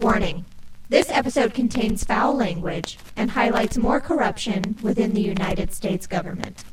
Warning. This episode contains foul language and highlights more corruption within the United States government.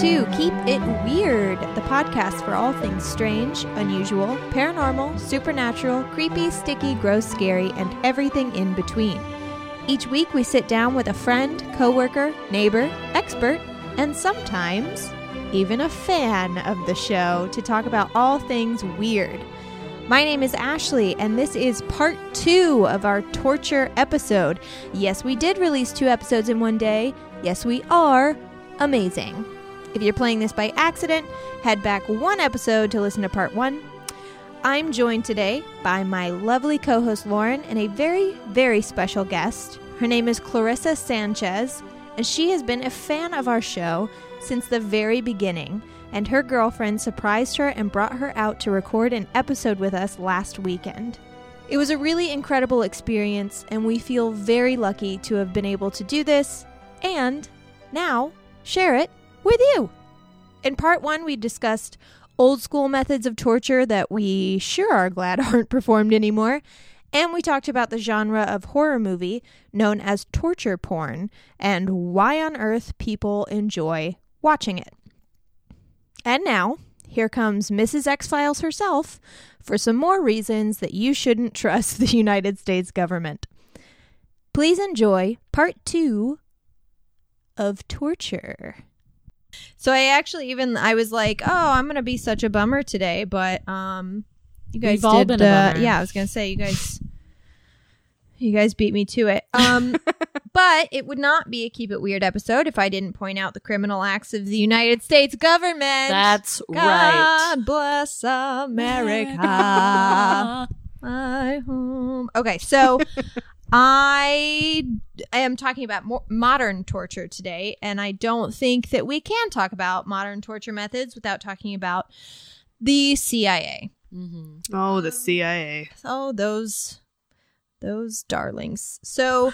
To Keep It Weird, the podcast for all things strange, unusual, paranormal, supernatural, creepy, sticky, gross, scary, and everything in between. Each week, we sit down with a friend, coworker, neighbor, expert, and sometimes even a fan of the show to talk about all things weird. My name is Ashley, and this is part two of our torture episode. Yes, we did release two episodes in one day. Yes, we are amazing. If you're playing this by accident, head back one episode to listen to part one. I'm joined today by my lovely co host Lauren and a very, very special guest. Her name is Clarissa Sanchez, and she has been a fan of our show since the very beginning. And her girlfriend surprised her and brought her out to record an episode with us last weekend. It was a really incredible experience, and we feel very lucky to have been able to do this and now share it with you. In part one, we discussed old school methods of torture that we sure are glad aren't performed anymore. And we talked about the genre of horror movie known as torture porn and why on earth people enjoy watching it. And now, here comes Mrs. X Files herself for some more reasons that you shouldn't trust the United States government. Please enjoy part two of torture. So I actually even I was like, oh, I'm gonna be such a bummer today, but um, you guys We've did. uh, yeah, I was gonna say you guys, you guys beat me to it. Um, but it would not be a keep it weird episode if I didn't point out the criminal acts of the United States government. That's right. God bless America my home. Okay, so I am talking about more modern torture today, and I don't think that we can talk about modern torture methods without talking about the CIA. Mhm. Oh, the CIA. Oh, those those darlings. So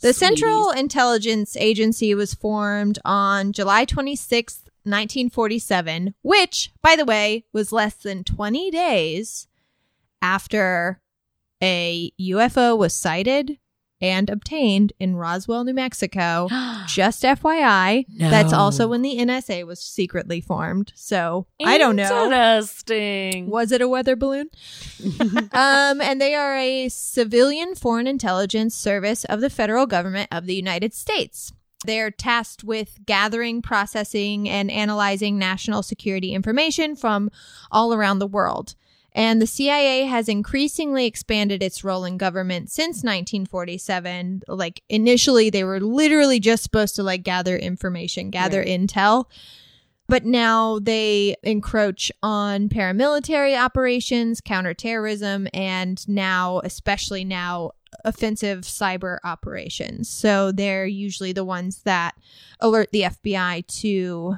the Central Intelligence Agency was formed on July 26th, 1947, which, by the way, was less than 20 days after a UFO was sighted and obtained in Roswell, New Mexico. Just FYI, that's also when the NSA was secretly formed. So I don't know. Interesting. Was it a weather balloon? um, and they are a civilian foreign intelligence service of the federal government of the United States. They're tasked with gathering, processing, and analyzing national security information from all around the world. And the CIA has increasingly expanded its role in government since 1947. Like initially, they were literally just supposed to like gather information, gather intel but now they encroach on paramilitary operations, counterterrorism, and now, especially now, offensive cyber operations. So they're usually the ones that alert the FBI to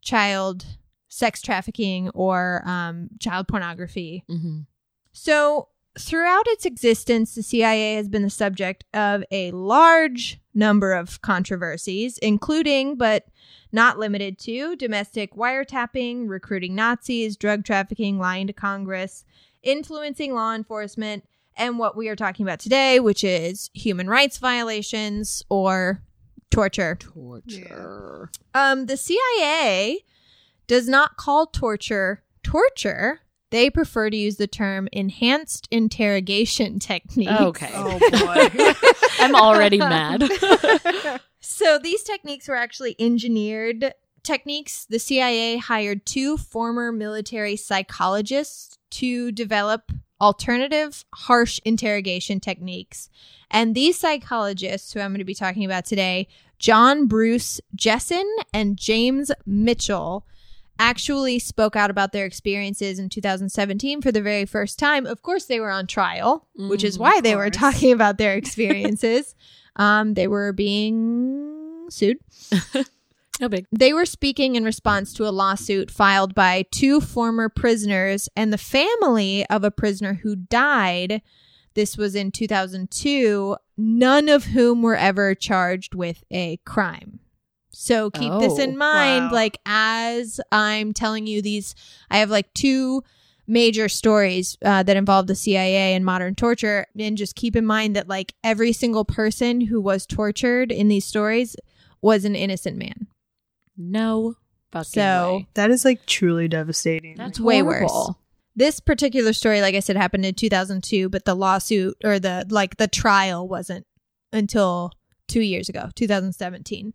child sex trafficking or um, child pornography Mhm. so, throughout its existence, the CIA has been the subject of a large number of controversies, including, but not limited to, domestic wiretapping, recruiting Nazis, drug trafficking, lying to Congress, influencing law enforcement, and what we are talking about today, which is human rights violations or torture. Torture. Um, the CIA does not call torture torture. They prefer to use the term enhanced interrogation technique. Okay. Oh boy. I'm already mad. So these techniques were actually engineered techniques. The CIA hired two former military psychologists to develop alternative harsh interrogation techniques. And these psychologists, who I'm going to be talking about today, John Bruce Jessen and James Mitchell actually spoke out about their experiences in 2017 for the very first time. Of course, they were on trial, which is Mhm, why they were talking about their experiences. um, they were being sued. No big. They were speaking in response to a lawsuit filed by two former prisoners and the family of a prisoner who died. This was in 2002, none of whom were ever charged with a crime. So keep this Oh, in mind. wow. Like, as I'm telling you these, I have like two major stories uh, that involve the CIA and modern torture. And just keep in mind that like every single person who was tortured in these stories was an innocent man. No fucking So- way. That is like truly devastating. That's way horrible. worse. This particular story, like I said, happened in 2002, but the lawsuit or the like the trial wasn't until two years ago, 2017.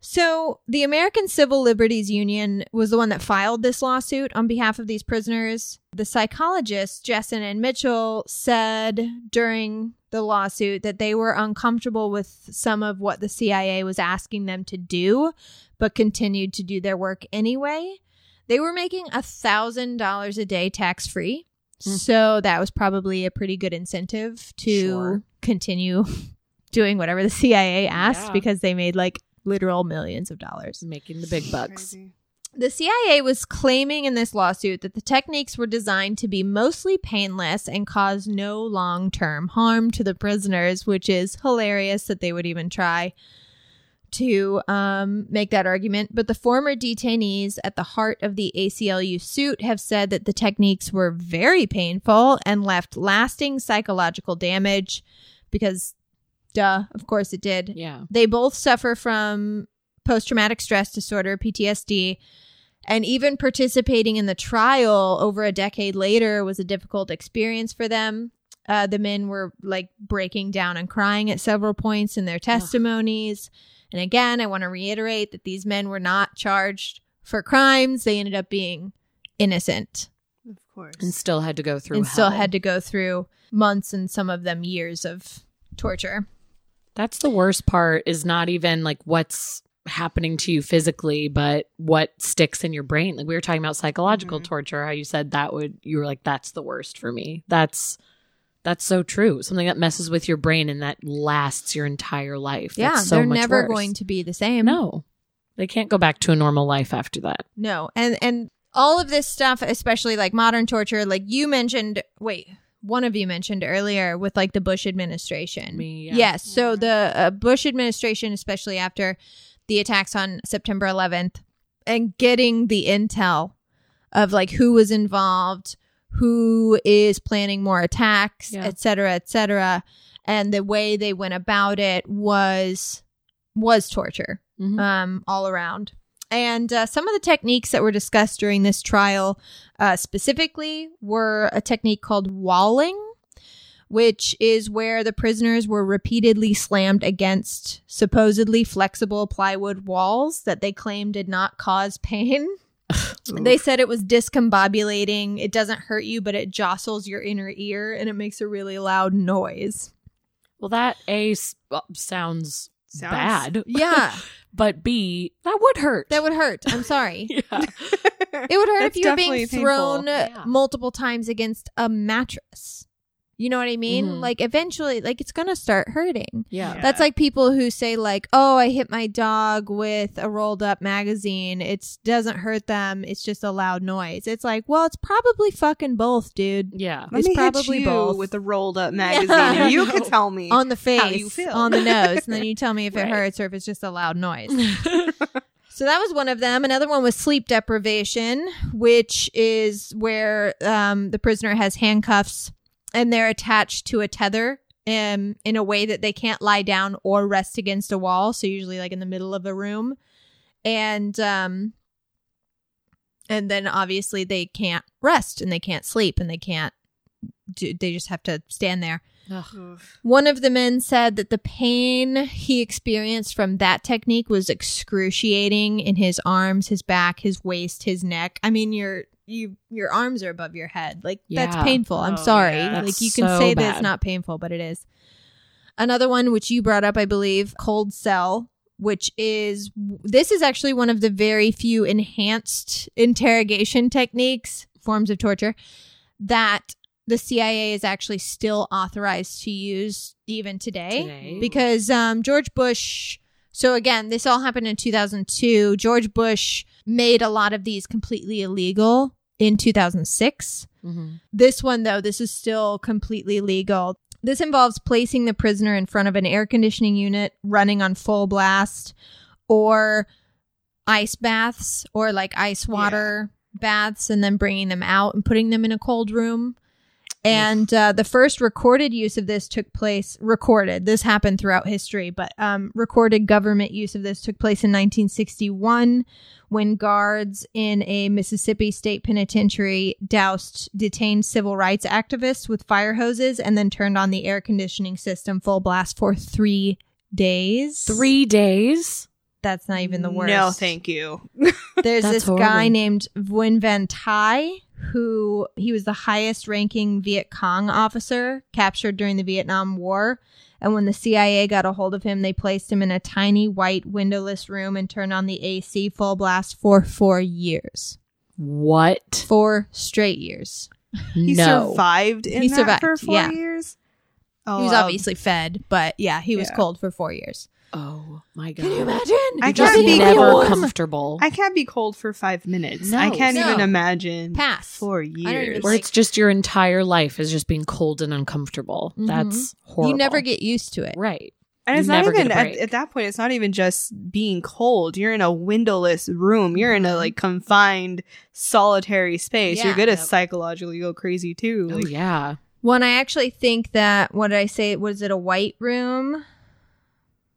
So the American Civil Liberties Union was the one that filed this lawsuit on behalf of these prisoners. The psychologists, Jessen and Mitchell, said during the lawsuit that they were uncomfortable with some of what the CIA was asking them to do, but continued to do their work anyway. They were making a thousand dollars a day tax free. Hmm. So that was probably a pretty good incentive to Sure. continue doing whatever the CIA asked Yeah. because they made like literal millions of dollars. Making the big bucks. Crazy. The CIA was claiming in this lawsuit that the techniques were designed to be mostly painless and cause no long term harm to the prisoners, which is hilarious that they would even try to um, make that argument. But the former detainees at the heart of the ACLU suit have said that the techniques were very painful and left lasting psychological damage because, duh, of course it did. Yeah. They both suffer from post traumatic stress disorder, PTSD, and even participating in the trial over a decade later was a difficult experience for them. Uh, the men were like breaking down and crying at several points in their testimonies. And again, I want to reiterate that these men were not charged for crimes. They ended up being innocent Of course. And still had to go through and still had to go through months and some of them years of torture. That's the worst part is not even like what's happening to you physically, but what sticks in your brain. Like we were talking about psychological Mm-hmm. Mhm. torture, how you said that would you were like, that's the worst for me. That's that's so true. Something that messes with your brain and that lasts your entire life. Yeah, so they're never worse. going to be the same. No. They can't go back to a normal life after that. No. And and all of this stuff, especially like modern torture, like you mentioned wait, one of you mentioned earlier with like the Bush administration. Me, yeah. Yes. So the uh, Bush administration, especially after the attacks on September 11th, and getting the intel of like who was involved, who is planning more attacks, Yeah. et cetera, et cetera, and the way they went about it was was torture Mhm. um, all around. And uh, some of the techniques that were discussed during this trial uh, specifically were a technique called walling, which is where the prisoners were repeatedly slammed against supposedly flexible plywood walls that they claimed did not cause pain. They said it was discombobulating. It doesn't hurt you, but it jostles your inner ear and it makes a really loud noise. Well, that A uh, sounds, Sounds- bad, Yeah, but B, that would hurt. that would hurt. I'm sorry. It would hurt That's if you were being painful. thrown Yeah. multiple times against a mattress. You know what I mean? Mhm. Like eventually, like it's gonna start hurting. Yeah. Yeah. That's like people who say like, "Oh, I hit my dog with a rolled up magazine. It doesn't hurt them. It's just a loud noise." It's like, well, it's probably fucking both, dude. Yeah. Let It's me probably hit you both. with a rolled up magazine, Yeah. you can tell me On the face, how you feel. on the nose, and then you tell me if it hurts or if it's just a loud noise. So that was one of them. Another one was sleep deprivation, which is where um, the prisoner has handcuffs and they're attached to a tether um, in a way that they can't lie down or rest against a wall. So usually, like in the middle of a room, and um, and then obviously they can't rest and they can't sleep and they can't. Do, they just have to stand there. Ugh. One of the men said that the pain he experienced from that technique was excruciating in his arms, his back, his waist, his neck. I mean, your you your arms are above your head. Like that's painful. I'm Oh, sorry. yeah. Like you can so say that it's not painful, but it is. Another one, which you brought up, I believe, cold cell, which is this is actually one of the very few enhanced interrogation techniques, forms of torture, that the CIA is actually still authorized to use even today. Today. Because um, George Bush, so again, this all happened in 2002. George Bush made a lot of these completely illegal in 2006. Mhm. This one, though, this is still completely legal. This involves placing the prisoner in front of an air conditioning unit running on full blast or ice baths or like ice water baths and then bringing them out and putting them in a cold room. And uh, the first recorded use of this took place, recorded, this happened throughout history, but um, recorded government use of this took place in 1961 when guards in a Mississippi state penitentiary doused detained civil rights activists with fire hoses and then turned on the air conditioning system full blast for three days. Three days. That's not even the worst. No, thank you. There's That's this guy named Nguyen Van Tai who he was the highest ranking Viet Cong officer captured during the Vietnam War. And when the CIA got a hold of him, they placed him in a tiny white windowless room and turned on the AC full blast for four years. What? Four straight years. He no. survived in He that survived, for four yeah. years. Oh, he was um, obviously fed, but yeah, he was yeah. cold for four years. Oh my god. Can you imagine? I You're just can't be never cold. comfortable. I can't be cold for five minutes. No. I can't No. even imagine Pass. four even years. Where like- it's just your entire life is just being cold and uncomfortable. Mhm. That's horrible. You never get used to it. right. and you it's not even at, at that point. It's not even just being cold. You're in a windowless room. You're in a like confined, solitary space. Yeah. You're gonna Yep. psychologically go crazy too. Oh Like, yeah. One, I actually think that what did I say? Was it a white room?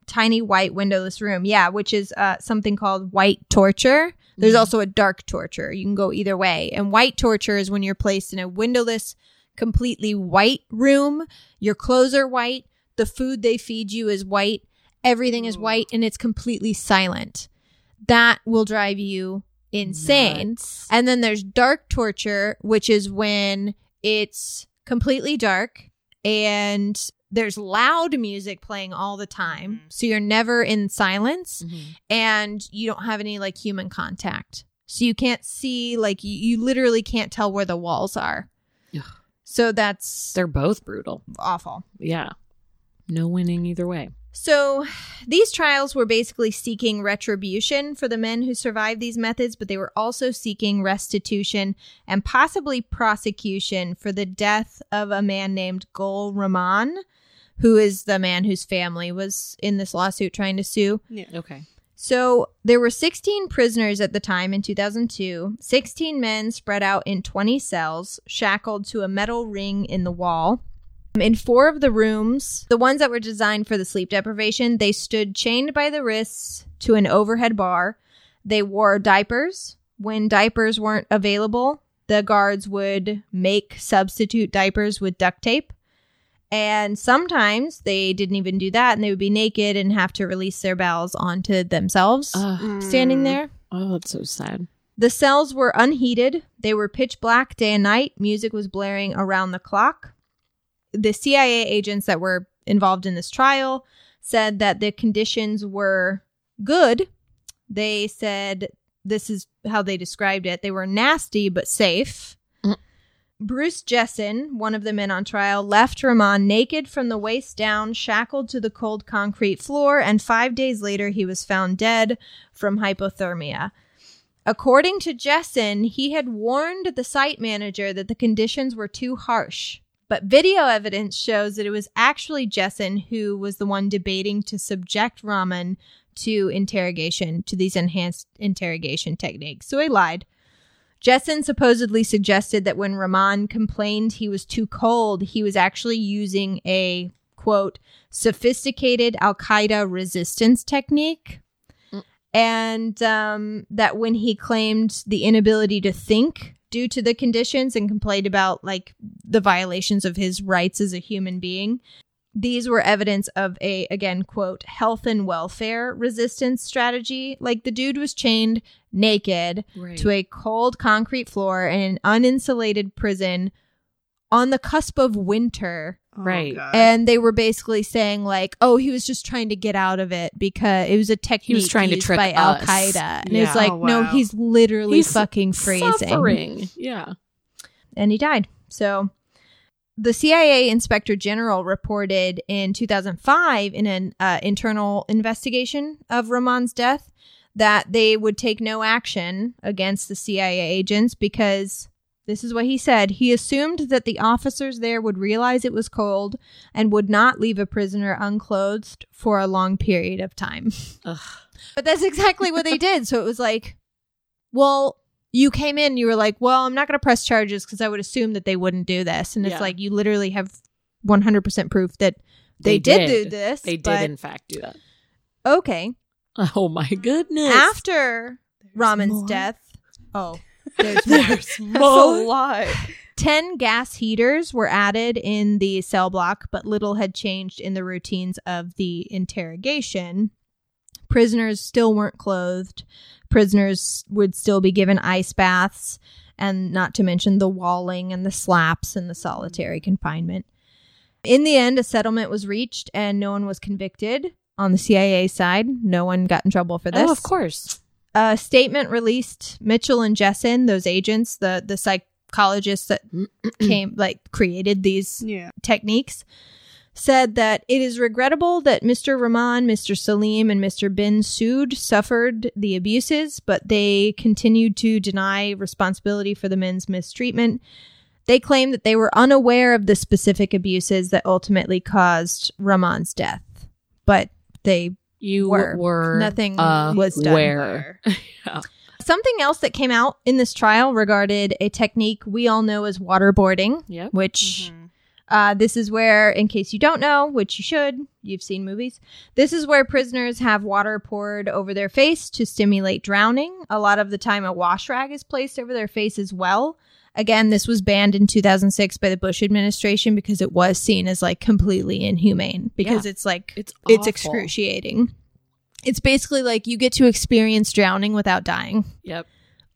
Tiny white windowless room. Yeah, which is uh, something called white torture. There's Mhm. also a dark torture. You can go either way. And white torture is when you're placed in a windowless, completely white room. Your clothes are white. The food they feed you is white. Everything is white and it's completely silent. That will drive you insane. Nuts. And then there's dark torture, which is when it's completely dark and there's loud music playing all the time. Mhm. So you're never in silence Mhm. and you don't have any like human contact. So you can't see, like, you, you literally can't tell where the walls are. Ugh. So that's They're both brutal. awful. Yeah. No winning either way. So, these trials were basically seeking retribution for the men who survived these methods, but they were also seeking restitution and possibly prosecution for the death of a man named Gul Rahman, who is the man whose family was in this lawsuit trying to sue. yeah. Okay. So, there were 16 prisoners at the time in 2002, 16 men spread out in 20 cells, shackled to a metal ring in the wall. In four of the rooms, the ones that were designed for the sleep deprivation, they stood chained by the wrists to an overhead bar. They wore diapers. When diapers weren't available, the guards would make substitute diapers with duct tape. And sometimes they didn't even do that and they would be naked and have to release their bowels onto themselves Ugh. standing Mm. there. oh, that's so sad. The cells were unheated. They were pitch black day and night. Music was blaring around the clock. The CIA agents that were involved in this trial said that the conditions were good. They said this is how they described it. They were nasty but safe. Bruce Jessen, one of the men on trial, left Rahman naked from the waist down, shackled to the cold concrete floor, and five days later he was found dead from hypothermia. According to Jessen, he had warned the site manager that the conditions were too harsh. But video evidence shows that it was actually Jessen who was the one debating to subject Rahman to interrogation, to these enhanced interrogation techniques. So he lied. Jessen supposedly suggested that when Rahman complained he was too cold, he was actually using a quote, sophisticated Al Qaeda resistance technique. And um, that when he claimed the inability to think due to the conditions and complained about like the violations of his rights as a human being these were evidence of a again quote health and welfare resistance strategy like the dude was chained naked Right. to a cold concrete floor in an uninsulated prison on the cusp of winter Oh, Right. God. and they were basically saying like, "Oh, he was just trying to get out of it because it was a technique he was trying to trick by al qaeda And Yeah. it's like, Oh, no, he's literally He's fucking freezing, Suffering. Yeah. and he died. So. The CIA Inspector General reported in 2005 in an uh, internal investigation of Rahman's death that they would take no action against the CIA agents because this is what he said. He assumed that the officers there would realize it was cold and would not leave a prisoner unclothed for a long period of time. Ugh. But that's exactly what they did. So it was like, well, you came in, you were like, well, I'm not going to press charges because I would assume that they wouldn't do this. And it's Yeah. like, you literally have 100% proof that they, did. do this. They did, but- in fact, do that. okay. Oh my goodness. After Rahman's more. death, oh, there's more. There's That's a lot. 10 gas heaters were added in the cell block, but little had changed in the routines of the interrogation. Prisoners still weren't clothed. Prisoners would still be given ice baths, and not to mention the walling and the slaps and the solitary confinement. In the end, a settlement was reached and no one was convicted. On the CIA side, no one got in trouble for this Oh, of course. a statement released Mitchell and Jessen, those agents, the the psychologists that came like created these Yeah. techniques, said that it is regrettable that Mr. Rahman, Mr. Salim, and Mr. Ben Soud suffered the abuses, but they continued to deny responsibility for the men's mistreatment. They claim that they were unaware of the specific abuses that ultimately caused Rahman's death, but they You Were. were, Nothing uh, was done. Where? Something else that came out in this trial regarded a technique we all know as waterboarding, Yep. which uh, this is where, in case you don't know, which you should, you've seen movies, this is where prisoners have water poured over their face to stimulate drowning. A lot of the time, a wash rag is placed over their face as well. Again, this was banned in 2006 by the Bush administration because it was seen as like completely inhumane because Yeah. it's like It's it's excruciating. It's basically like you get to experience drowning without dying Yep.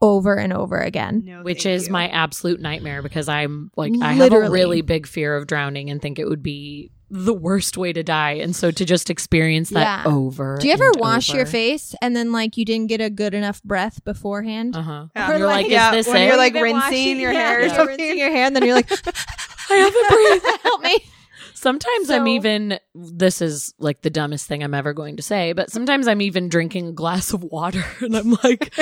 Over and over again. No, Which is you. my absolute nightmare because I'm like I have a really big fear of drowning and think it would be the worst way to die. And so to just experience that Yeah. over. Do you ever and wash your face and then like you didn't get a good enough breath beforehand? Uh-huh. Yeah. You're like, like- is this when it? you're like rinsing washing- your yeah, hair or you're something. rinsing your hair and then you're like, I haven't breathed. help me. Sometimes I'm even this is like the dumbest thing I'm ever going to say, but sometimes I'm even drinking a glass of water and I'm like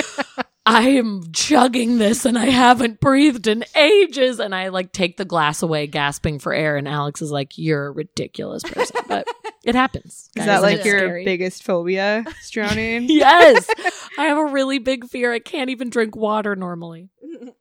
I am chugging this and I haven't breathed in ages and I like take the glass away gasping for air and Alex is like you're a ridiculous person, but it happens. Is that like your scary. biggest phobia? Drowning? yes. I have a really big fear. I can't even drink water normally.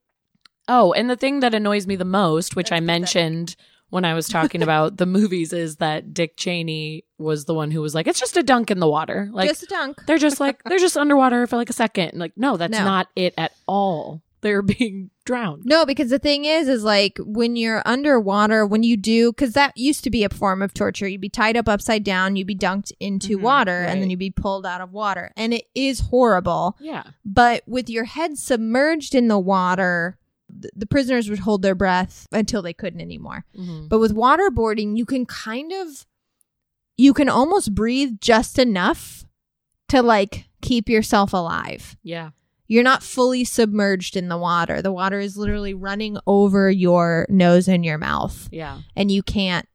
Oh, and the thing that annoys me the most, which I mentioned when I was talking about the movies, is that Dick Cheney was the one who was like, it's just a dunk in the water. Like, Just a dunk. they're just like, they're just underwater for like a second. And like, no, that's No. not it at all. They're being drowned. No, because the thing is, is like when you're underwater, when you do, because that used to be a form of torture. You'd be tied up upside down, you'd be dunked into Mhm, water, and then you'd be pulled out of water. And it is horrible. Yeah. But with your head submerged in the water, the prisoners would hold their breath until they couldn't anymore. Mhm. But with waterboarding, you can kind of, you can almost breathe just enough to like keep yourself alive. Yeah. You're not fully submerged in the water. The water is literally running over your nose and your mouth. Yeah. And you can't,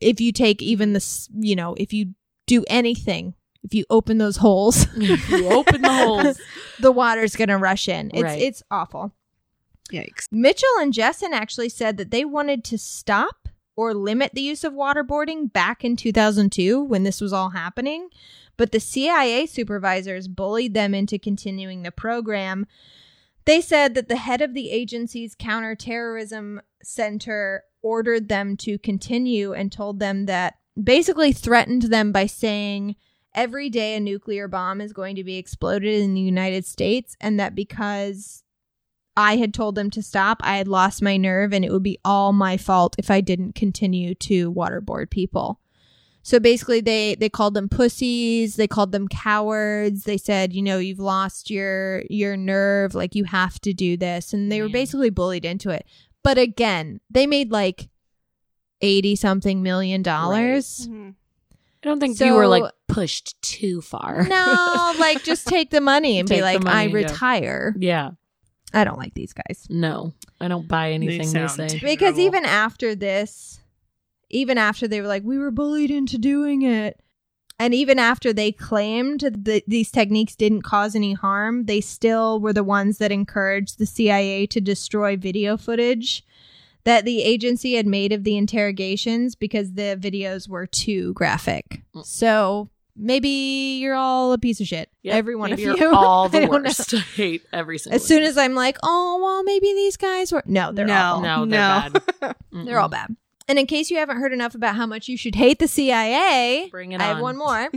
if you take even this, you know, if you do anything, if you open those holes, you open the holes. the water's going to rush in. It's, Right. it's awful. Yikes. Mitchell and Jessen actually said that they wanted to stop or limit the use of waterboarding back in 2002 when this was all happening, but the CIA supervisors bullied them into continuing the program. They said that the head of the agency's counterterrorism center ordered them to continue and told them that basically threatened them by saying every day a nuclear bomb is going to be exploded in the United States and that because I had told them to stop. I had lost my nerve, and it would be all my fault if I didn't continue to waterboard people. So basically, they they called them pussies. They called them cowards. They said, you know, you've lost your your nerve. Like you have to do this, and they were basically bullied into it. But again, they made like 80 something million dollars. Mhm. I don't think So- you were like pushed too far. No, like just take the money and Take be like, money I retire. yeah. I don't like these guys. No, I don't buy anything they, sound say. terrible. Because even after this, even after they were like, we were bullied into doing it. And even after they claimed that these techniques didn't cause any harm, they still were the ones that encouraged the CIA to destroy video footage that the agency had made of the interrogations because the videos were too graphic. Mm. So maybe you're all a piece of shit. Yep, Every one maybe of you're you. all I the don't worst. I hate every single. As soon as I'm like, oh well, maybe these guys were no, they're no, awful. No, they're no. bad. They're all bad. And in case you haven't heard enough about how much you should hate the CIA, Bring it I have one more.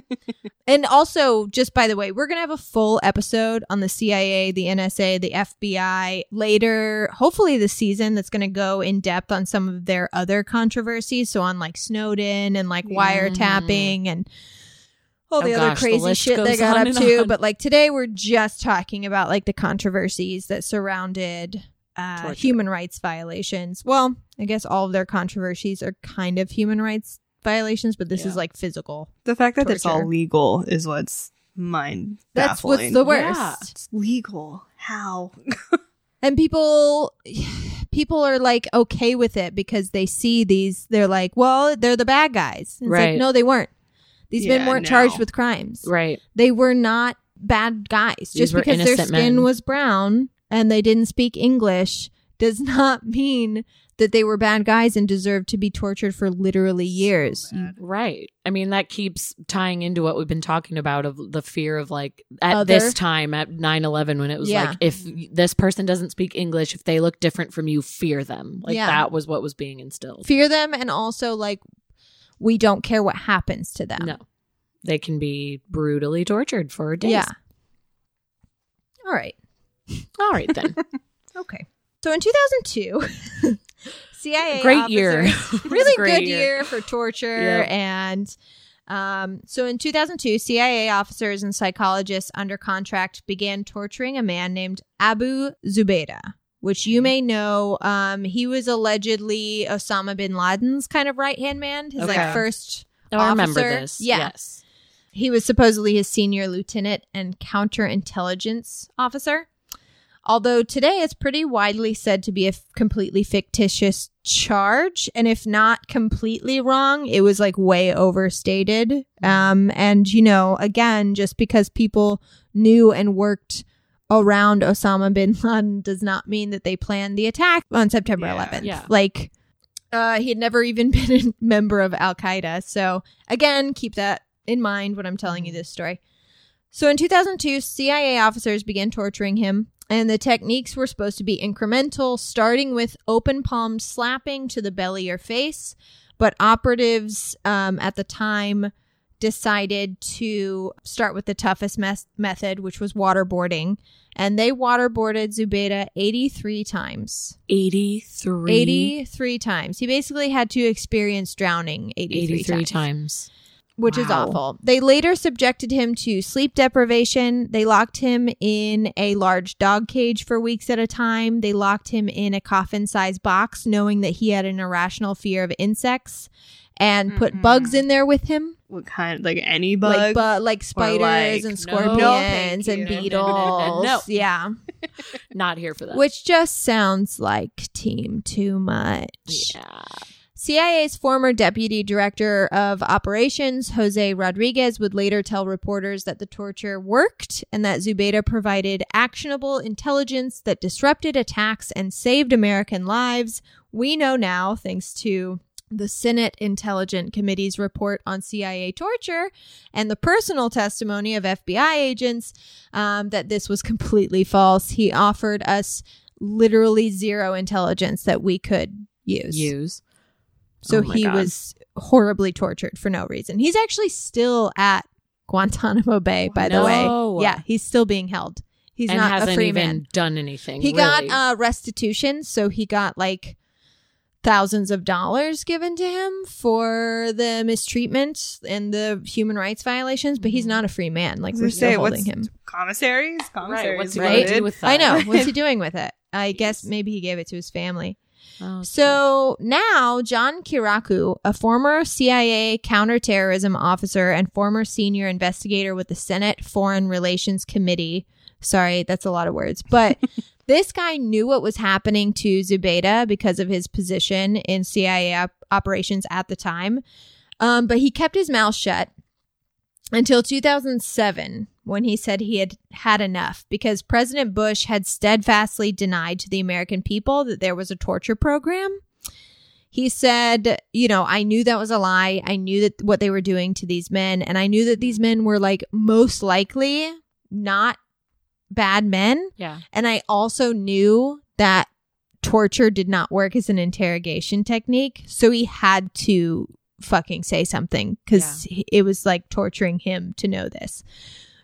and also, just by the way, we're going to have a full episode on the CIA, the NSA, the FBI later, hopefully this season, that's going to go in depth on some of their other controversies. So, on like Snowden and like wiretapping mm-hmm. and all the Oh other gosh, crazy list shit they got up to. on. But like today, we're just talking about like the controversies that surrounded uh, human rights violations. Well, I guess all of their controversies are kind of human rights violations, but this Yeah. is like physical. The fact that it's all legal is what's mind That's what's the worst. Yeah. It's legal. How? And people people are like okay with it because they see these they're like, well, they're the bad guys. It's like, Right. no, they weren't. These men weren't no. charged with crimes. Right. They were not bad guys. Just were because their skin men. was brown and they didn't speak English does not mean that they were bad guys and deserved to be tortured for literally years. You- mm, Right. I mean, that keeps tying into what we've been talking about of the fear of like at Other- this time at 9 11 when it was Yeah. like, if this person doesn't speak English, if they look different from you, fear them. Like Yeah. that was what was being instilled. Fear them and also like we don't care what happens to them. No. They can be brutally tortured for days. Yeah. All right. All right then. Okay. So in 2002, CIA Great year. really Great good year. for torture Yep. and um, so in 2002 cia officers and psychologists under contract began torturing a man named abu zubaydah which you may know um, he was allegedly osama bin laden's kind of right hand man his Okay. like first Oh, I remember Officer? this. Yeah. Yes. he was supposedly his senior lieutenant and counterintelligence officer. Although today it's pretty widely said to be a f- completely fictitious charge. And if not completely wrong, it was like way overstated. Um, and, you know, again, just because people knew and worked around Osama bin Laden does not mean that they planned the attack on September Yeah. 11th. Yeah. Like, uh, he had never even been a member of Al Qaeda. So, again, keep that in mind when I'm telling you this story. So, in 2002, CIA officers began torturing him, and the techniques were supposed to be incremental, starting with open palm slapping to the belly or face. But operatives um, at the time decided to start with the toughest mes- method, which was waterboarding. And they waterboarded Zubaydah 83 times. 83. 83 times. He basically had to experience drowning 83, 83 times, times. which is awful. They later subjected him to sleep deprivation. They locked him in a large dog cage for weeks at a time. They locked him in a coffin sized box, knowing that he had an irrational fear of insects, and put Mm-mm. bugs in there with him. What kind? Like any bug? Like, bu- like spiders like- and scorpions thank and you. No, no, beetles. no. Yeah. Not here for that. Which just sounds like team too much. yeah. CIA's former deputy director of operations, Jose Rodriguez, would later tell reporters that the torture worked and that Zubaydah provided actionable intelligence that disrupted attacks and saved American lives. We know now, thanks to the Senate Intelligence Committee's report on CIA torture and the personal testimony of FBI agents, um, that this was completely false. He offered us literally zero intelligence that we could use. Use. So Oh he God. was horribly tortured for no reason. He's actually still at Guantanamo Bay, by the way. Yeah, he's still being held. He's and not hasn't a free even man. done anything. He really. got uh, restitution, so he got like thousands of dollars given to him for the mistreatment and the human rights violations, but he's Mhm. not a free man. Like we're still say, holding what's him. commissaries? Commissaries, what's he gonna do with that? I know. What's he doing with it? I guess maybe he gave it to his family. Oh, So now, John Kiriakou, a former CIA counterterrorism officer and former senior investigator with the Senate Foreign Relations Committee. Sorry, that's a lot of words. But this guy knew what was happening to Zubaydah because of his position in CIA op- operations at the time. Um, but he kept his mouth shut until 2007 when he said he had had enough because President Bush had steadfastly denied to the American people that there was a torture program. He said, you know, I knew that was a lie. I knew that what they were doing to these men, and I knew that these men were like most likely not bad men. yeah. And I also knew that torture did not work as an interrogation technique. So he had to fucking say something because it was like torturing him to know this.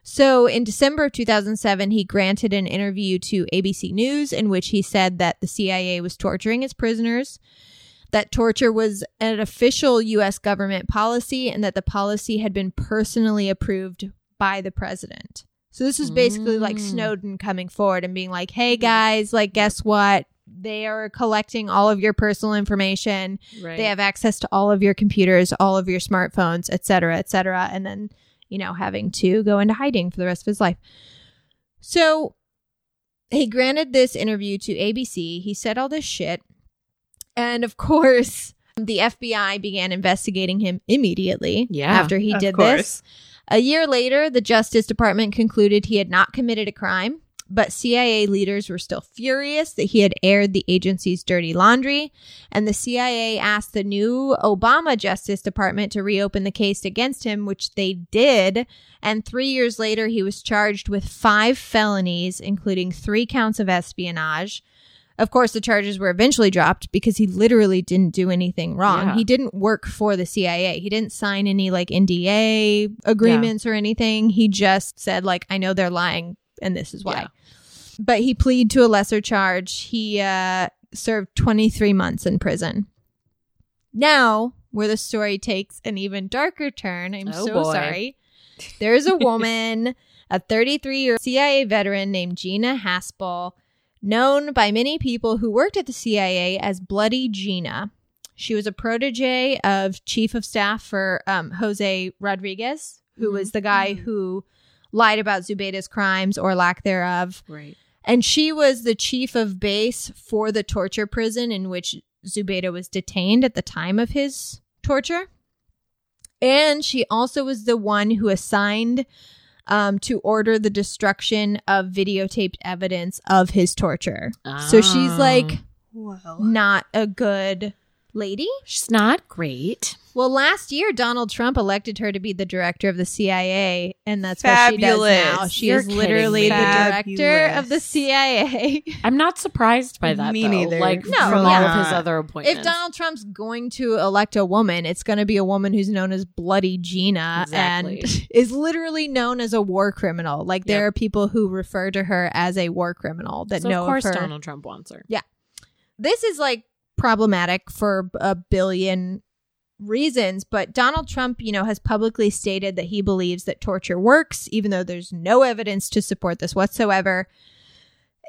So in December of 2007, he granted an interview to ABC News in which he said that the CIA was torturing its prisoners, that torture was an official U.S. government policy, and that the policy had been personally approved by the president. So this was basically like Mm. Snowden coming forward and being like, hey guys, like, guess what? They are collecting all of your personal information. Right. They have access to all of your computers, all of your smartphones, et cetera, et cetera. And then, you know, having to go into hiding for the rest of his life. So he granted this interview to ABC. He said all this shit. And of course, the FBI began investigating him immediately Yeah, after he did course. this. A year later, the Justice Department concluded he had not committed a crime, but CIA leaders were still furious that he had aired the agency's dirty laundry, and the CIA asked the new Obama Justice Department to reopen the case against him, which they did. And three years later, he was charged with five felonies, including three counts of espionage. Of course, the charges were eventually dropped because he literally didn't do anything wrong. Yeah. He didn't work for the CIA. He didn't sign any like NDA agreements or anything. He just said like, I know they're lying and this is why. Yeah. But he pleaded to a lesser charge. He uh, served 23 months in prison. Now, where the story takes an even darker turn, I'm Oh, so boy. sorry. There is a woman, a 33 year CIA veteran named Gina Haspel, known by many people who worked at the CIA as Bloody Gina. She was a protege of Chief of Staff for um, Jose Rodriguez, who was the guy who lied about Zubaydah's crimes or lack thereof. right. And she was the chief of base for the torture prison in which Zubaydah was detained at the time of his torture. And she also was the one who assigned um, to order the destruction of videotaped evidence of his torture. So she's Ah. like Well, not a good lady. she's not great. Well, last year Donald Trump elected her to be the director of the CIA, and that's what Fabulous. she does now. She You're is literally the director of the CIA. I'm not surprised by that. Me though. neither. Like No, from yeah. all of his other appointments. if Donald Trump's going to elect a woman, it's going to be a woman who's known as Bloody Gina Exactly. and is literally known as a war criminal. Like there are people who refer to her as a war criminal that so know of course her. Donald Trump wants her. Yeah. This is like problematic for a billion reasons, but Donald Trump, you know, has publicly stated that he believes that torture works, even though there's no evidence to support this whatsoever.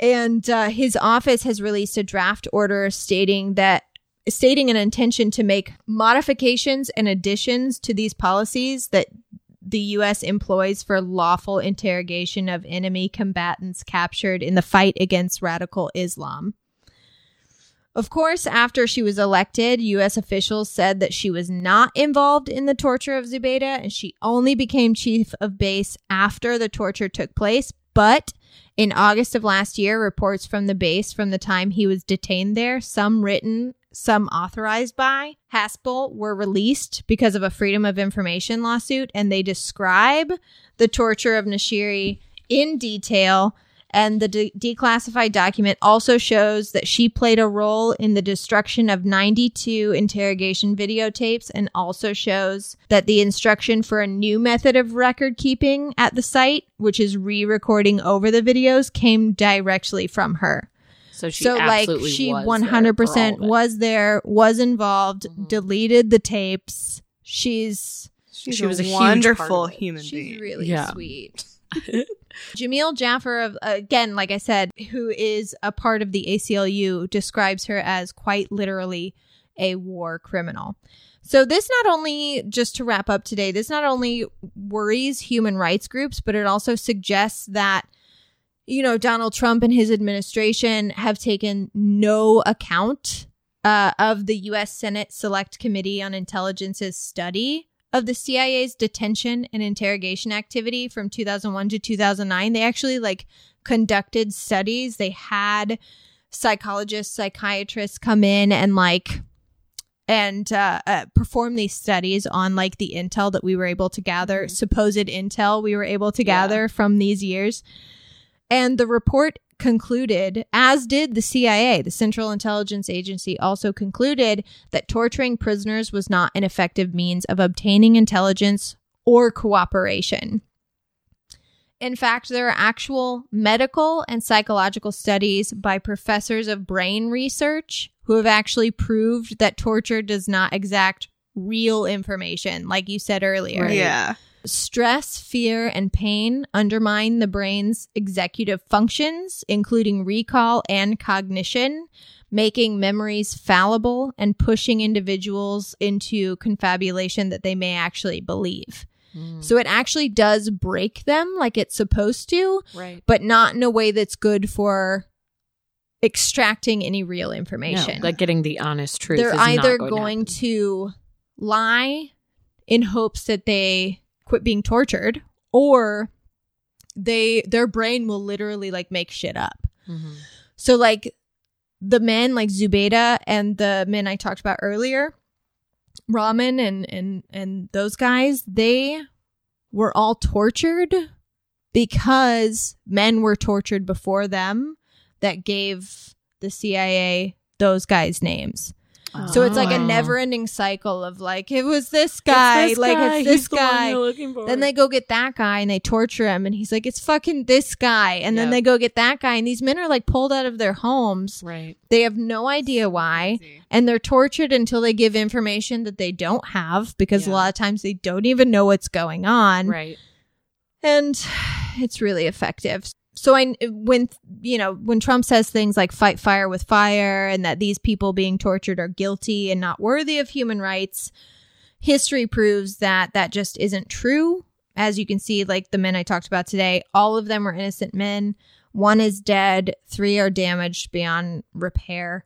And uh, his office has released a draft order stating that stating an intention to make modifications and additions to these policies that the U.S. employs for lawful interrogation of enemy combatants captured in the fight against radical Islam. Of course, after she was elected, U.S. officials said that she was not involved in the torture of Zubaydah and she only became chief of base after the torture took place. But in August of last year, reports from the base from the time he was detained there, some written, some authorized by Haspel, were released because of a Freedom of Information lawsuit, and they describe the torture of Nashiri in detail. And the de- declassified document also shows that she played a role in the destruction of 92 interrogation videotapes and also shows that the instruction for a new method of record keeping at the site, which is re recording over the videos, came directly from her. So she so, like, she was 100% there for all of it. was there, was involved, Mhm. deleted the tapes. She's she's She a was a wonderful part of human she's being. really Yeah. sweet. Jameel Jaffer, again, like I said, who is a part of the ACLU, describes her as quite literally a war criminal. So this not only, just to wrap up today, this not only worries human rights groups, but it also suggests that you know Donald Trump and his administration have taken no account uh, of the U.S. Senate Select Committee on Intelligence's study of the CIA's detention and interrogation activity from 2001 to 2009. They actually like conducted studies. They had psychologists, psychiatrists come in and like and uh, uh, perform these studies on like the intel that we were able to gather, supposed intel we were able to Yeah. gather from these years. And the report concluded, as did the CIA, the Central Intelligence Agency, also concluded that torturing prisoners was not an effective means of obtaining intelligence or cooperation. In fact, there are actual medical and psychological studies by professors of brain research who have actually proved that torture does not exact real information, like you said earlier. Yeah. Stress, fear, and pain undermine the brain's executive functions, including recall and cognition, making memories fallible and pushing individuals into confabulation that they may actually believe. Mm. So it actually does break them like it's supposed to, Right. but not in a way that's good for extracting any real No, information like getting the honest truth. they're is not either going, going, to lie in hopes that they quit being tortured or they their brain will literally like make shit up. Mhm. so like the men like Zubaydah and the men I talked about earlier Rahman and and and those guys they were all tortured because men were tortured before them that gave the CIA those guys names so it's like a Oh. never ending cycle of like, it was this guy, It's this like guy. it's this He's the guy. for. Then they go get that guy and they torture him and he's like, it's fucking this guy. And then they go get that guy and these men are like pulled out of their homes. right. They have no idea why. And they're tortured until they give information that they don't have because a lot of times they don't even know what's going on Right. and it's really effective. So I when you know when Trump says things like fight fire with fire and that these people being tortured are guilty and not worthy of human rights, history proves that that just isn't true. As you can see, like the men I talked about today, all of them were innocent men. One is dead, three are damaged beyond repair.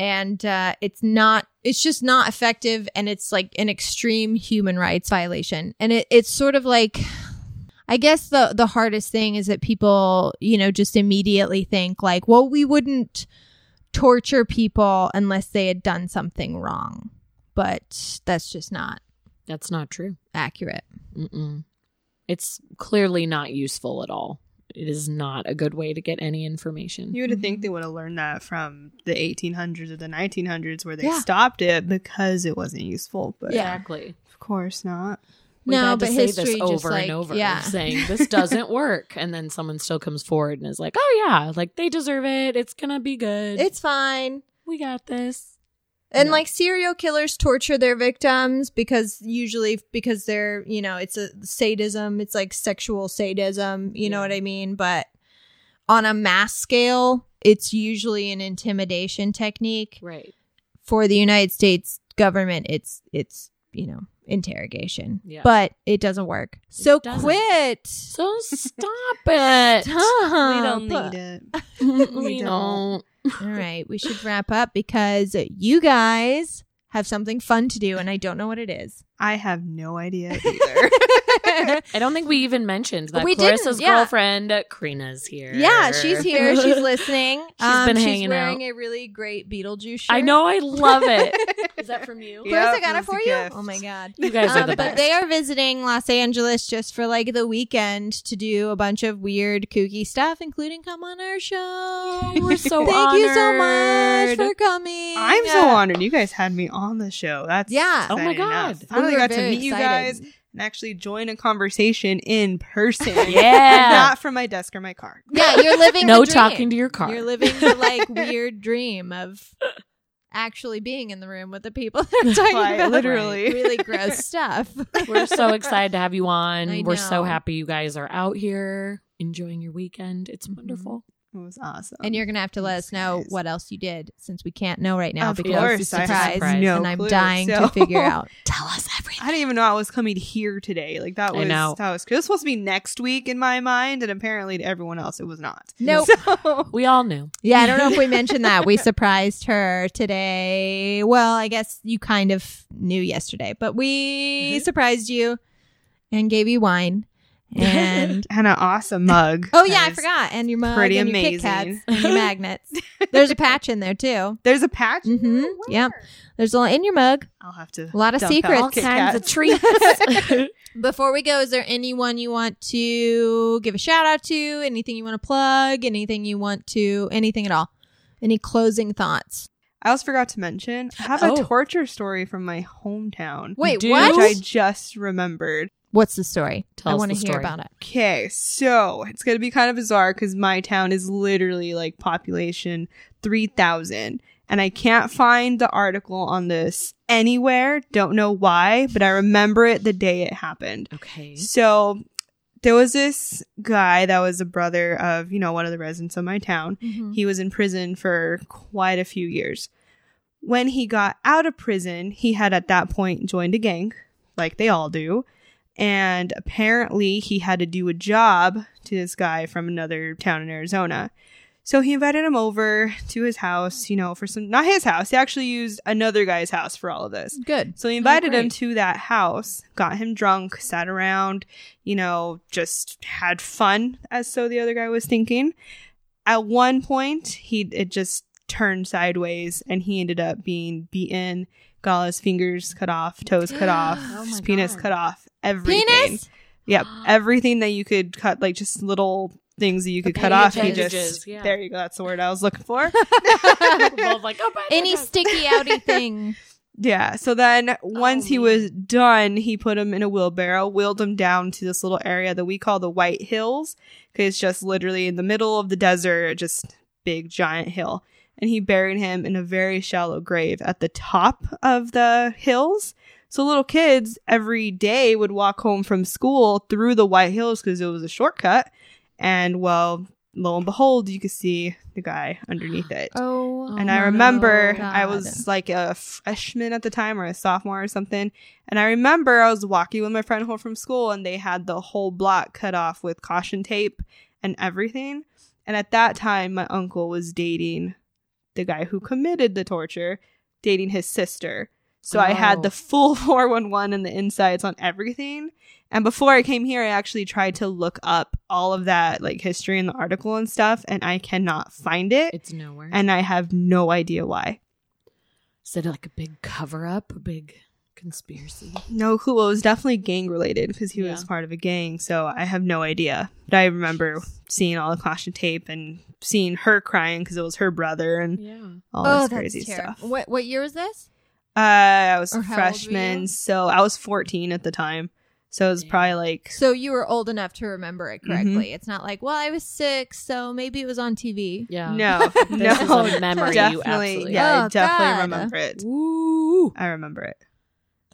And uh, it's not, it's just not effective. And it's like an extreme human rights violation. And it, it's sort of like, I guess the the hardest thing is that people, you know, just immediately think like, well, we wouldn't torture people unless they had done something wrong. But that's just not That's not true. accurate. Mm-mm. It's clearly not useful at all. It is not a good way to get any information. You would think mm-hmm. they would have learned that from the 1800s or the 1900s where they Yeah. stopped it because it wasn't useful. But Yeah. Exactly. of course not. We've No, but say history over like- and over, yeah. saying this doesn't work, and then someone still comes forward and is like, "Oh yeah, like they deserve it. It's gonna be good. It's fine. we got this." And No. like serial killers torture their victims because usually because they're, you know, it's a sadism, it's like sexual sadism, you know what I mean? But on a mass scale, it's usually an intimidation technique. Right. For the United States government, it's it's, you know, interrogation. Yeah. But it doesn't work. So doesn't. quit. So stop it. Stop. we don't need it. we don't. don't. All right, we should wrap up because you guys have something fun to do and I don't know what it is. I have no idea either. I don't think we even mentioned that We Clarissa's didn't, yeah. girlfriend Karina's here. Yeah, she's here. She's listening. Um, She's been hanging out. she's wearing out. a really great Beetlejuice shirt. I know. I love it. Is that from you? Yeah. Clarissa got it it for you. gift. Oh my god. You guys are Um, the but best. they are visiting Los Angeles just for like the weekend to do a bunch of weird, kooky stuff, including come on our show. We're so Thank you so much for coming. I'm so honored. You guys had me on the show. That's Yeah. Oh my exciting enough. God. Finally We got to very meet you guys and actually join a conversation in person. Yeah. not from my desk or my car. Yeah, you're living No the dream. talking to your car. You're living the like weird dream of actually being in the room with the people that are talking Like, about literally. really gross stuff. We're so excited to have you on. I We're so happy you guys are out here. enjoying your weekend. It's Mhm. wonderful. It was awesome. And you're gonna have to let us know Surprise. what else you did, since we can't know right now Of because course, it's a I have surprise, surprise. no and I'm clue. dying So- to figure out. Tell us everything. I didn't even know I was coming here today. Like that I was know. that was it was supposed to be next week in my mind, and apparently to everyone else it was not. Nope. So, We all knew. Yeah, I don't know if we mentioned that. We surprised her today. Well, I guess you kind of knew yesterday, but we Mhm. surprised you and gave you wine. And and an awesome mug. oh yeah, I forgot. And your mug pretty and your Kit amazing. Kats and your magnets. There's a patch in there too. There's a patch. Mm-hmm. Yep. There's a lot in your mug. I'll have to. A lot of secrets. All kinds of treats. Before we go, is there anyone you want to give a shout out to? Anything you want to plug? Anything you want to? Anything at all? Any closing thoughts? I also forgot to mention. I have Oh. a torture story from my hometown. Wait, do? what? Which I just remembered. What's the story? Tell I want to hear about it. Okay, so it's gonna be kind of bizarre because my town is literally like population three thousand, and I can't find the article on this anywhere. Don't know why, but I remember it the day it happened. okay. So there was this guy that was a brother of you know one of the residents of my town. Mm-hmm. He was in prison for quite a few years. When he got out of prison, he had at that point joined a gang, like they all do. And apparently, he had to do a job to this guy from another town in Arizona. So he invited him over to his house, you know, for some, not his house. He actually used another guy's house for all of this. Good. So he invited him to that house, got him drunk, sat around, you know, just had fun, as so the other guy was thinking. At one point, he it just turned sideways, and he ended up being beaten, got all his fingers cut off, toes cut off, Oh his my penis God. cut off, everything. Penis? Yep, everything that you could cut, like just little things that you could cut off. He just yeah. there you go. That's the word I was looking for. Both like, oh, bye, bye, Any bye. sticky outy thing. Yeah. So then oh, once he man. was done, he put him in a wheelbarrow, wheeled him down to this little area that we call the White Hills, because it's just literally in the middle of the desert, just big giant hill. And he buried him in a very shallow grave at the top of the hills. So little kids every day would walk home from school through the White Hills because it was a shortcut. And well, lo and behold, you could see the guy underneath it. Oh. And Oh I remember God. I was like a freshman at the time or a sophomore or something. And I remember I was walking with my friend home from school and they had the whole block cut off with caution tape and everything. And at that time, my uncle was dating the guy who committed the torture, dating his sister. So I had Oh. the full 411 and the insights on everything. And before I came here, I actually tried to look up all of that like history in the article and stuff, and I cannot find it It's nowhere. and I have no idea why. Is it like a big cover up? A big conspiracy? No clue. Well, it was definitely gang related because he was part of a gang, so I have no idea. But I remember seeing all the caution tape and seeing her crying because it was her brother and Yeah. all oh, this crazy terrible. stuff. What what year was this? Uh, I was Or a how old were you? freshman, so I was 14 at the time. So it was Yeah. probably like So you were old enough to remember it correctly. Mm-hmm. It's not like, well, I was six, so maybe it was on TV. Yeah. no, This no, is a memory you definitely, absolutely. yeah, Oh, I definitely God. remember it. Woo. I remember it.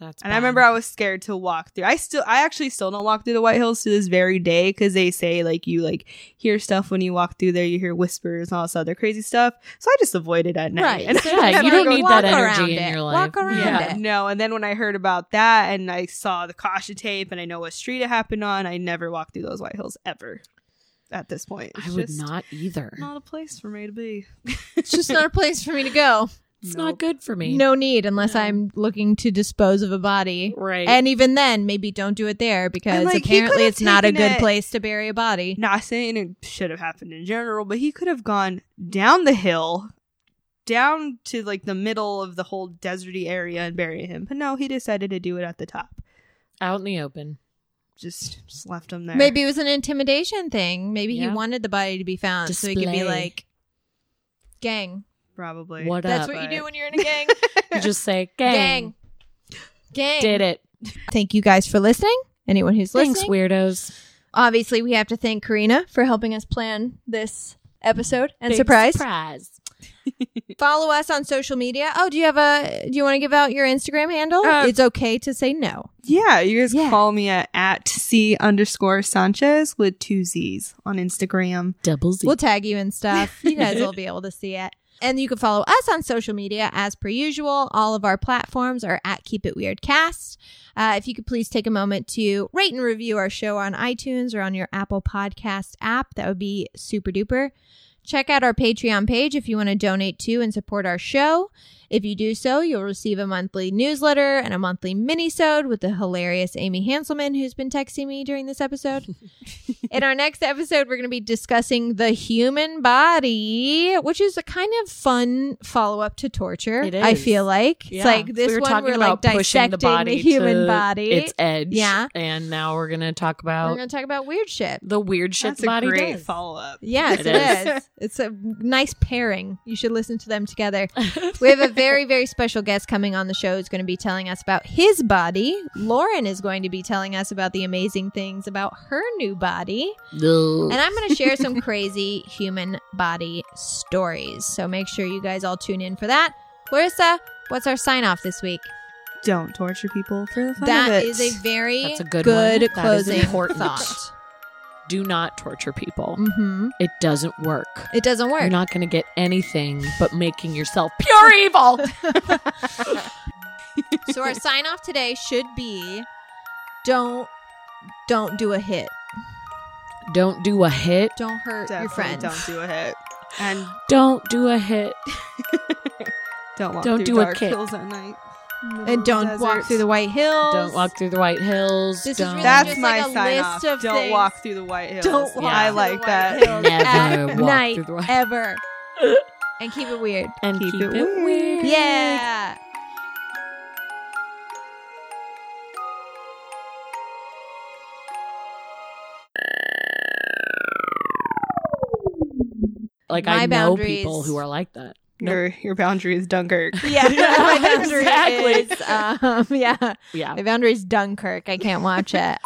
That's And I remember I was scared to walk through. I still, I actually still don't walk through the White Hills to this very day because they say like you like hear stuff when you walk through there. You hear whispers and all this other crazy stuff. So I just avoid it at night. Right. And Yeah, you don't need that energy in it. your life. Walk around Yeah. it. No, and then when I heard about that and I saw the caution tape and I know what street it happened on, I never walked through those White Hills ever. At this point, I would just not either. Not a place for me to be. It's just not a place for me to go. It's Nope. not good for me. No need unless No. I'm looking to dispose of a body. Right. And even then, maybe don't do it there because like, apparently it's not a good it- place to bury a body. Not saying it should have happened in general, but he could have gone down the hill, down to like the middle of the whole deserty area and bury him. But no, he decided to do it at the top. Out in the open. Just, just left him there. Maybe it was an intimidation thing. Maybe he wanted the body to be found so he could be like, gang. Probably. What That's up? what you do when you're in a gang. You just say, gang. gang. Gang. Did it. Thank you guys for listening. Anyone who's Thanks, listening. weirdos. Obviously, we have to thank Karina for helping us plan this episode and Big surprise. Surprise. Follow us on social media. Oh, do you have a? Do you want to give out your Instagram handle? Uh, it's okay to say no. Yeah, you guys Yeah. can follow me at, at C underscore Sanchez with two Z's on Instagram. Double Z. We'll tag you and stuff. You guys will be able to see it. And you can follow us on social media as per usual. All of our platforms are at Keep It Weird Cast. Uh, if you could please take a moment to rate and review our show on iTunes or on your Apple Podcast app, that would be super duper. Check out our Patreon page if you want to donate to and support our show. If you do so, you'll receive a monthly newsletter and a monthly mini-sode with the hilarious Amy Hanselman, who's been texting me during this episode. In our next episode, we're going to be discussing the human body, which is a kind of fun follow up to torture. It I feel like Yeah. it's like this we were one we're like dissecting the body human to body. its edge. Yeah. and now we're gonna talk about we're going to talk about weird shit. the weird shit That's the body a great does. follow up. Yes, It it is. is. It's a nice pairing. You should listen to them together. we have a very, very special guest coming on the show is going to be telling us about his body. Lauren is going to be telling us about the amazing things about her new body. Ugh. And I'm going to share some crazy human body stories. So make sure you guys all tune in for that. Clarissa, what's our sign off this week? Don't torture people for the fun That of it. is a very That's a good good, one. That is closing important. thought. Do not torture people. hmm It doesn't work. It doesn't work. You're not going to get anything but making yourself pure evil. so our sign off today should be don't don't do a hit. don't do a hit. Don't hurt your Definitely friends. Don't do a hit. And Don't do a hit. don't walk Don't through do a dark kick. hills at night. And don't walk through the White Hills. Don't walk through the White Hills. This don't. really That's my like sign list off. of Don't things. walk through the White Hills. Don't walk Yeah. I like the that. Hills Never walk night through the White- ever. and keep it weird. and Keep keep, it it, weird. weird. Yeah. Like My I know boundaries- people who are like that. Your your boundary is Dunkirk. Yeah. my boundary Exactly. is um, yeah. Yeah. My boundary is Dunkirk. I can't watch it.